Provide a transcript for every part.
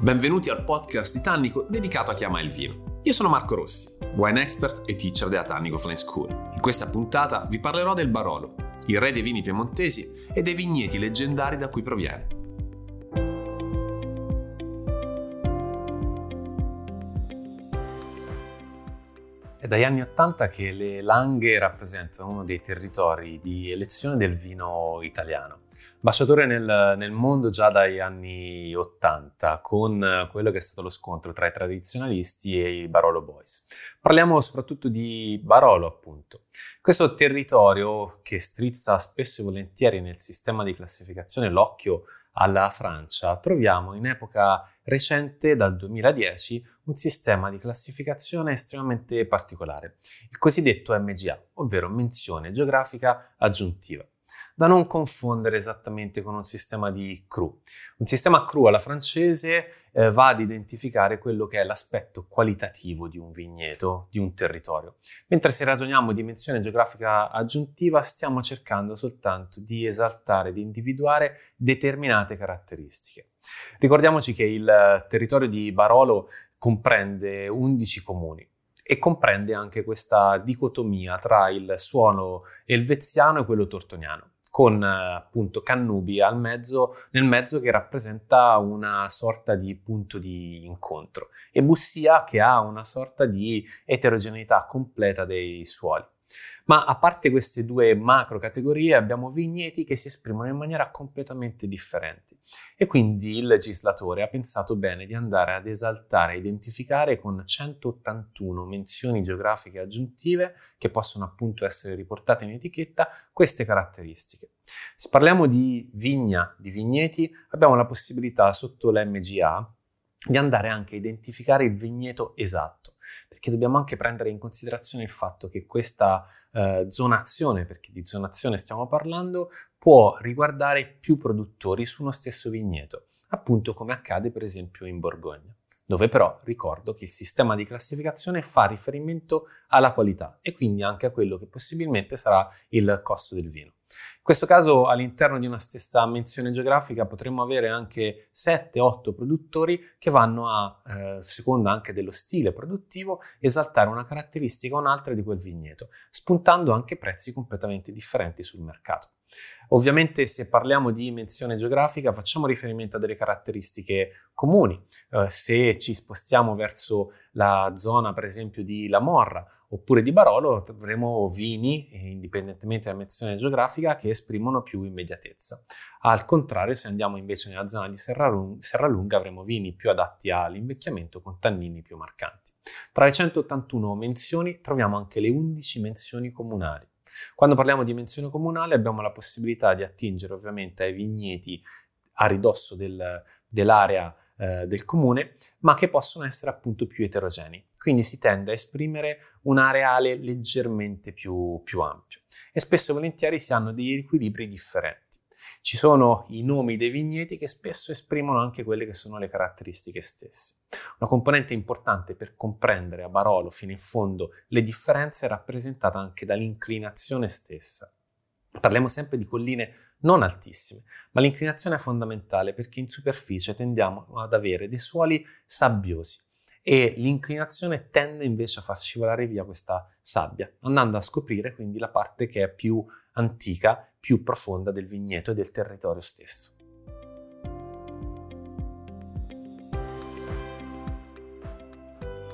Benvenuti al podcast di Tannico dedicato a chi ama il vino. Io sono Marco Rossi, wine expert e teacher della Tannico Flying School. In questa puntata vi parlerò del Barolo, il re dei vini piemontesi e dei vigneti leggendari da cui proviene. Dagli anni Ottanta che le Langhe rappresentano uno dei territori di elezione del vino italiano. Baciatore nel, nel, mondo già dagli anni 80 con quello che è stato lo scontro tra i tradizionalisti e i Barolo Boys. Parliamo soprattutto di Barolo, appunto. Questo territorio che strizza spesso e volentieri nel sistema di classificazione l'occhio alla Francia, troviamo in epoca recente, dal 2010, un sistema di classificazione estremamente particolare, il cosiddetto MGA, ovvero menzione geografica aggiuntiva da non confondere esattamente con un sistema di cru. Un sistema cru alla francese eh, va ad identificare quello che è l'aspetto qualitativo di un vigneto, di un territorio, mentre se ragioniamo di dimensione geografica aggiuntiva stiamo cercando soltanto di esaltare, di individuare determinate caratteristiche. Ricordiamoci che il territorio di Barolo comprende 11 comuni, e comprende anche questa dicotomia tra il suono elveziano e quello tortoniano con appunto Cannubi mezzo, nel mezzo che rappresenta una sorta di punto di incontro e Bussia che ha una sorta di eterogeneità completa dei suoli. Ma a parte queste due macro categorie abbiamo vigneti che si esprimono in maniera completamente differente e quindi il legislatore ha pensato bene di andare ad esaltare e identificare con 181 menzioni geografiche aggiuntive che possono appunto essere riportate in etichetta queste caratteristiche. Se parliamo di vigna, di vigneti, abbiamo la possibilità sotto l'MGA di andare anche a identificare il vigneto esatto perché dobbiamo anche prendere in considerazione il fatto che questa eh, zonazione, perché di zonazione stiamo parlando, può riguardare più produttori su uno stesso vigneto, appunto come accade per esempio in Borgogna dove però ricordo che il sistema di classificazione fa riferimento alla qualità e quindi anche a quello che possibilmente sarà il costo del vino. In questo caso all'interno di una stessa menzione geografica potremmo avere anche 7-8 produttori che vanno a, eh, seconda anche dello stile produttivo, esaltare una caratteristica o un'altra di quel vigneto, spuntando anche prezzi completamente differenti sul mercato. Ovviamente se parliamo di menzione geografica facciamo riferimento a delle caratteristiche comuni. Eh, se ci spostiamo verso la zona per esempio di La Morra oppure di Barolo avremo vini, eh, indipendentemente dalla menzione geografica, che esprimono più immediatezza. Al contrario, se andiamo invece nella zona di Serralunga avremo vini più adatti all'invecchiamento con tannini più marcanti. Tra le 181 menzioni troviamo anche le 11 menzioni comunali. Quando parliamo di menzione comunale abbiamo la possibilità di attingere ovviamente ai vigneti a ridosso del, dell'area eh, del comune, ma che possono essere appunto più eterogenei. Quindi si tende a esprimere un areale leggermente più, più ampio e spesso e volentieri si hanno degli equilibri differenti. Ci sono i nomi dei vigneti che spesso esprimono anche quelle che sono le caratteristiche stesse. Una componente importante per comprendere a Barolo fino in fondo le differenze è rappresentata anche dall'inclinazione stessa. Parliamo sempre di colline non altissime, ma l'inclinazione è fondamentale perché in superficie tendiamo ad avere dei suoli sabbiosi e l'inclinazione tende invece a far scivolare via questa sabbia, andando a scoprire quindi la parte che è più antica, più profonda del vigneto e del territorio stesso.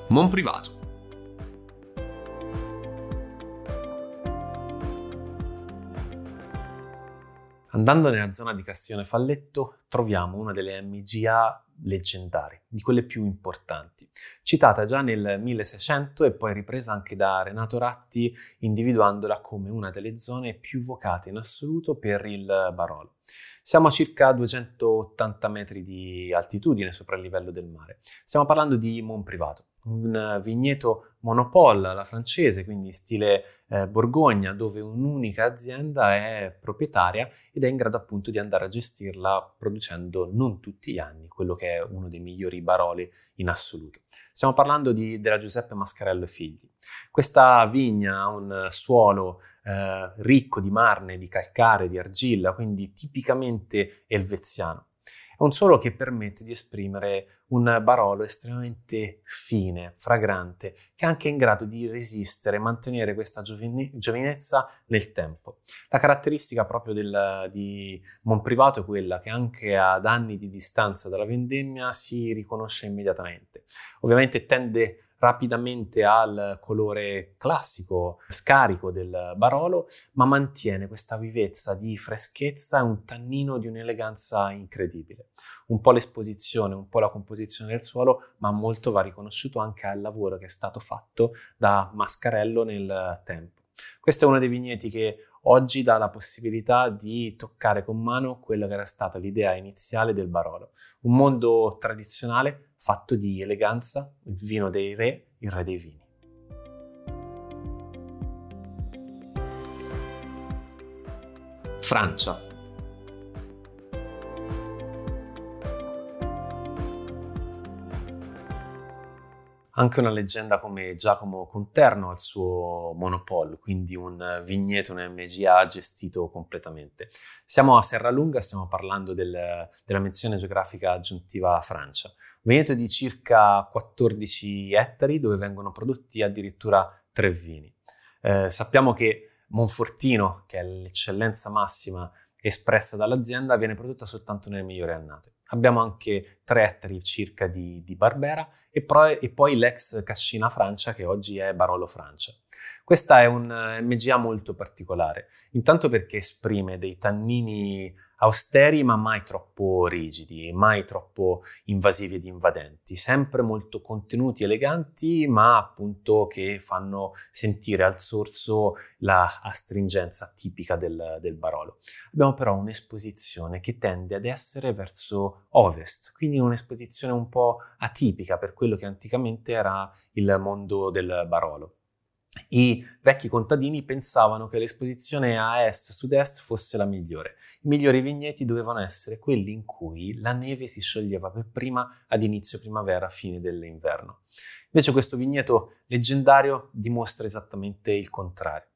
Mon privato. Andando nella zona di Castione Falletto troviamo una delle MGA leggendari, di quelle più importanti, citata già nel 1600 e poi ripresa anche da Renato Ratti individuandola come una delle zone più vocate in assoluto per il Barolo. Siamo a circa 280 metri di altitudine sopra il livello del mare. Stiamo parlando di Mon Privato, un vigneto monopole alla francese, quindi stile eh, Borgogna, dove un'unica azienda è proprietaria ed è in grado appunto di andare a gestirla producendo non tutti gli anni quello che è uno dei migliori baroli in assoluto. Stiamo parlando di, della Giuseppe Mascarello figli. Questa vigna ha un suolo eh, ricco di marne, di calcare, di argilla, quindi tipicamente elveziano È un suolo che permette di esprimere un Barolo estremamente fine, fragrante, che è anche in grado di resistere e mantenere questa giovine- giovinezza nel tempo. La caratteristica proprio del, di Monprivato è quella che anche ad anni di distanza dalla vendemmia si riconosce immediatamente. Ovviamente tende rapidamente al colore classico, scarico del Barolo, ma mantiene questa vivezza di freschezza e un tannino di un'eleganza incredibile. Un po' l'esposizione, un po' la composizione del suolo, ma molto va riconosciuto anche al lavoro che è stato fatto da Mascarello nel tempo. Questo è uno dei vigneti che oggi dà la possibilità di toccare con mano quella che era stata l'idea iniziale del Barolo. Un mondo tradizionale fatto di eleganza, il vino dei re, il re dei vini. Francia. Anche una leggenda come Giacomo Conterno al suo monopol, quindi un vigneto, un MGA gestito completamente. Siamo a Serralunga, stiamo parlando del, della menzione geografica aggiuntiva Francia. Veneto di circa 14 ettari dove vengono prodotti addirittura tre vini. Eh, sappiamo che Monfortino, che è l'eccellenza massima espressa dall'azienda, viene prodotta soltanto nelle migliori annate. Abbiamo anche 3 ettari circa di, di Barbera e, pro, e, poi l'ex Cascina Francia che oggi è Barolo Francia. Questa è un MGA molto particolare, intanto perché esprime dei tannini austeri ma mai troppo rigidi, mai troppo invasivi ed invadenti, sempre molto contenuti, eleganti, ma appunto che fanno sentire al sorso la astringenza tipica del, del Barolo. Abbiamo però un'esposizione che tende ad essere verso ovest, quindi un'esposizione un po' atipica per quello che anticamente era il mondo del Barolo. I vecchi contadini pensavano che l'esposizione a est-sud-est fosse la migliore. I migliori vigneti dovevano essere quelli in cui la neve si scioglieva per prima ad inizio primavera, fine dell'inverno. Invece questo vigneto leggendario dimostra esattamente il contrario.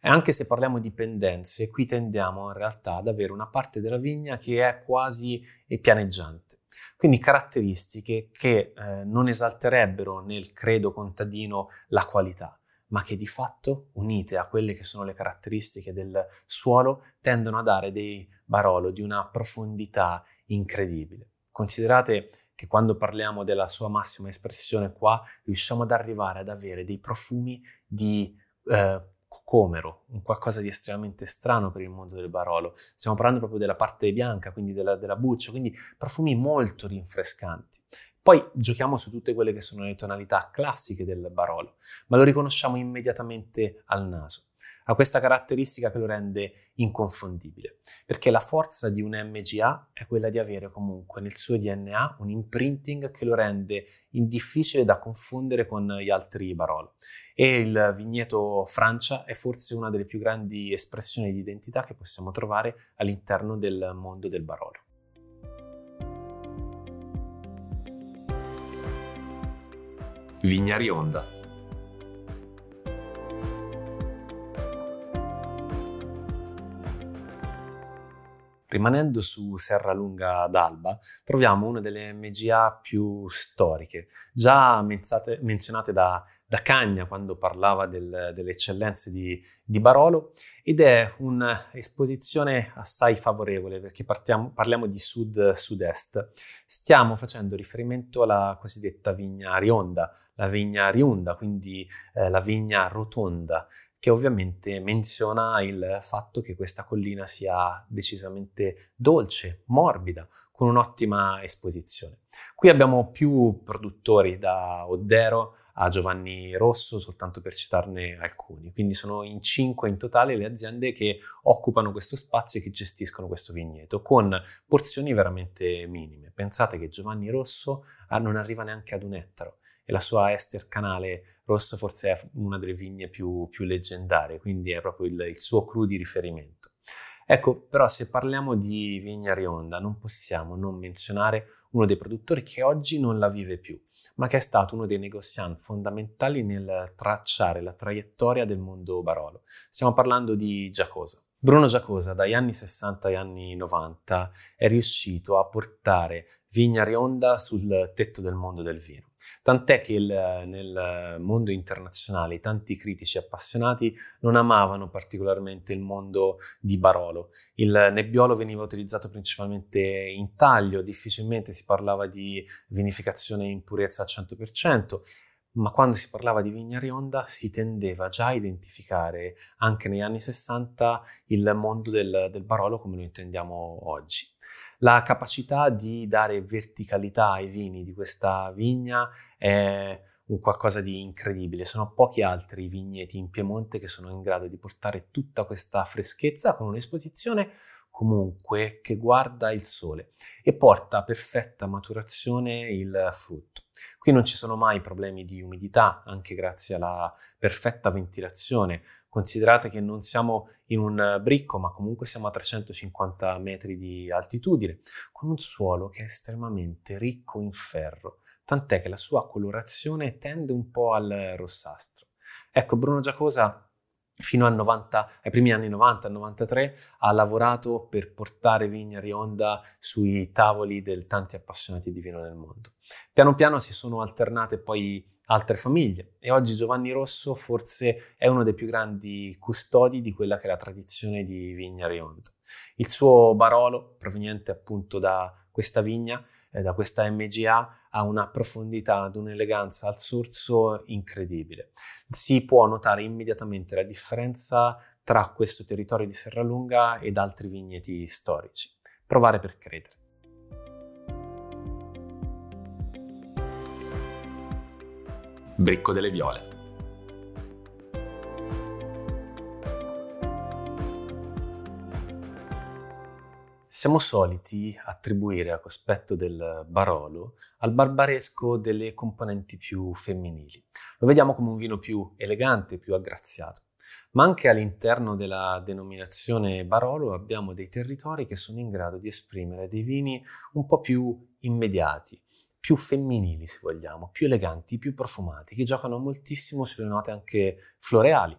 E anche se parliamo di pendenze, qui tendiamo in realtà ad avere una parte della vigna che è quasi pianeggiante. Quindi caratteristiche che eh, non esalterebbero nel credo contadino la qualità, ma che di fatto, unite a quelle che sono le caratteristiche del suolo, tendono a dare dei Barolo di una profondità incredibile. Considerate che quando parliamo della sua massima espressione qua, riusciamo ad arrivare ad avere dei profumi di eh, cocomero, un qualcosa di estremamente strano per il mondo del Barolo. Stiamo parlando proprio della parte bianca, quindi della, della buccia, quindi profumi molto rinfrescanti. Poi giochiamo su tutte quelle che sono le tonalità classiche del Barolo, ma lo riconosciamo immediatamente al naso. Ha questa caratteristica che lo rende inconfondibile, perché la forza di un MGA è quella di avere comunque nel suo DNA un imprinting che lo rende difficile da confondere con gli altri Barolo. E il vigneto Francia è forse una delle più grandi espressioni di identità che possiamo trovare all'interno del mondo del Barolo. Vignari Rimanendo su Serra Lunga d'Alba, troviamo una delle MGA più storiche, già menzate, menzionate da, da, Cagna quando parlava del, delle eccellenze di, di, Barolo, ed è un'esposizione assai favorevole perché partiamo, parliamo di sud-sud-est. Stiamo facendo riferimento alla cosiddetta vigna Rionda, la vigna Riunda, quindi eh, la vigna rotonda, che ovviamente menziona il fatto che questa collina sia decisamente dolce, morbida, con un'ottima esposizione. Qui abbiamo più produttori da Oddero a Giovanni Rosso, soltanto per citarne alcuni. Quindi sono in cinque in totale le aziende che occupano questo spazio e che gestiscono questo vigneto, con porzioni veramente minime. Pensate che Giovanni Rosso ah, non arriva neanche ad un ettaro e la sua Ester Canale Rosso forse è una delle vigne più, più leggendarie, quindi è proprio il, il suo cru di riferimento. Ecco, però se parliamo di Vigna Rionda non possiamo non menzionare uno dei produttori che oggi non la vive più, ma che è stato uno dei negozianti fondamentali nel tracciare la traiettoria del mondo Barolo. Stiamo parlando di Giacosa. Bruno Giacosa dagli anni 60 agli anni 90 è riuscito a portare Vigna Rionda sul tetto del mondo del vino. Tant'è che il, nel mondo internazionale tanti critici appassionati non amavano particolarmente il mondo di Barolo. Il nebbiolo veniva utilizzato principalmente in taglio, difficilmente si parlava di vinificazione in purezza al 100%, ma quando si parlava di vigna rionda si tendeva già a identificare anche negli anni 60 il mondo del, del Barolo come lo intendiamo oggi. La capacità di dare verticalità ai vini di questa vigna è un qualcosa di incredibile. Sono pochi altri vigneti in Piemonte che sono in grado di portare tutta questa freschezza con un'esposizione comunque che guarda il sole e porta a perfetta maturazione il frutto. Qui non ci sono mai problemi di umidità, anche grazie alla perfetta ventilazione. Considerate che non siamo in un bricco, ma comunque siamo a 350 metri di altitudine, con un suolo che è estremamente ricco in ferro, tant'è che la sua colorazione tende un po' al rossastro. Ecco, Bruno Giacosa fino 90, ai primi anni 90, 93, ha lavorato per portare Vigna Rionda sui tavoli di tanti appassionati di vino nel mondo. Piano piano si sono alternate poi altre famiglie e oggi Giovanni Rosso forse è uno dei più grandi custodi di quella che è la tradizione di Vigna Rionda. Il suo Barolo, proveniente appunto da questa vigna, eh, da questa MGA, ha una profondità ed un'eleganza al sorso incredibile. Si può notare immediatamente la differenza tra questo territorio di Serralunga ed altri vigneti storici. Provare per credere. Bricco delle Viole. Siamo soliti attribuire a cospetto del Barolo al barbaresco delle componenti più femminili. Lo vediamo come un vino più elegante, più aggraziato. Ma anche all'interno della denominazione Barolo abbiamo dei territori che sono in grado di esprimere dei vini un po' più immediati, più femminili se vogliamo, più eleganti, più profumati, che giocano moltissimo sulle note anche floreali.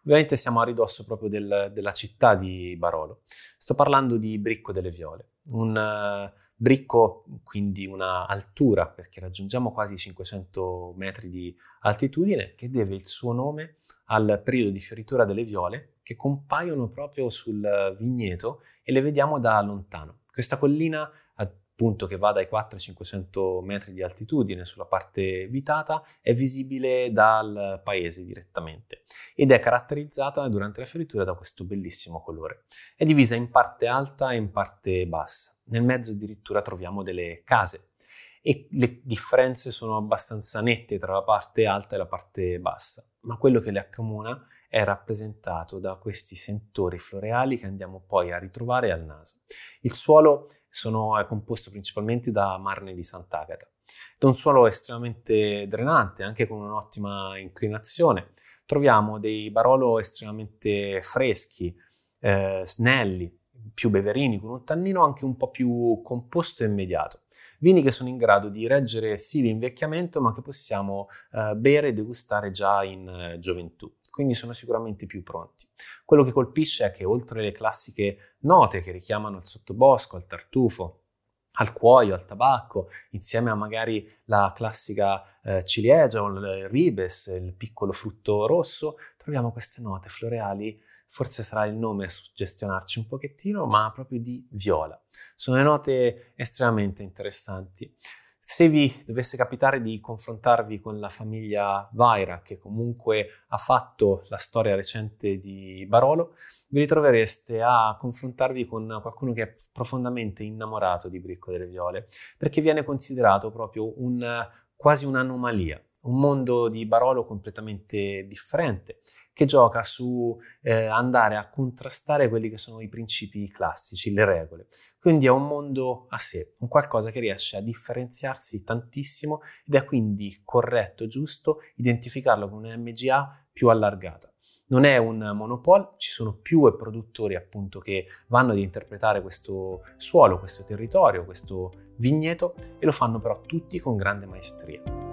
Ovviamente siamo a ridosso proprio del, della città di Barolo. Sto parlando di Bricco delle Viole, un uh, bricco, quindi una altura, perché raggiungiamo quasi 500 metri di altitudine, che deve il suo nome al periodo di fioritura delle viole che compaiono proprio sul vigneto e le vediamo da lontano. Questa collina punto che va dai 400-500 metri di altitudine sulla parte vitata, è visibile dal paese direttamente ed è caratterizzata durante la fioritura da questo bellissimo colore. È divisa in parte alta e in parte bassa. Nel mezzo addirittura troviamo delle case e le differenze sono abbastanza nette tra la parte alta e la parte bassa, ma quello che le accomuna è rappresentato da questi sentori floreali che andiamo poi a ritrovare al naso. Il suolo sono, è composto principalmente da marne di Sant'Agata. È un suolo estremamente drenante, anche con un'ottima inclinazione. Troviamo dei barolo estremamente freschi, eh, snelli, più beverini, con un tannino anche un po' più composto e immediato. Vini che sono in grado di reggere sì l'invecchiamento, ma che possiamo eh, bere e degustare già in eh, gioventù quindi sono sicuramente più pronti. Quello che colpisce è che oltre le classiche note che richiamano il sottobosco, il tartufo, al cuoio, al tabacco, insieme a magari la classica eh, ciliegia o il ribes, il piccolo frutto rosso, troviamo queste note floreali, forse sarà il nome a suggestionarci un pochettino, ma proprio di viola. Sono note estremamente interessanti. Se vi dovesse capitare di confrontarvi con la famiglia Vaira, che comunque ha fatto la storia recente di Barolo, vi ritrovereste a confrontarvi con qualcuno che è profondamente innamorato di Bricco delle Viole, perché viene considerato proprio un, quasi un'anomalia un mondo di Barolo completamente differente, che gioca su eh, andare a contrastare quelli che sono i principi classici, le regole. Quindi è un mondo a sé, un qualcosa che riesce a differenziarsi tantissimo ed è quindi corretto, giusto, identificarlo con una MGA più allargata. Non è un monopolo, ci sono più produttori appunto che vanno ad interpretare questo suolo, questo territorio, questo vigneto e lo fanno però tutti con grande maestria.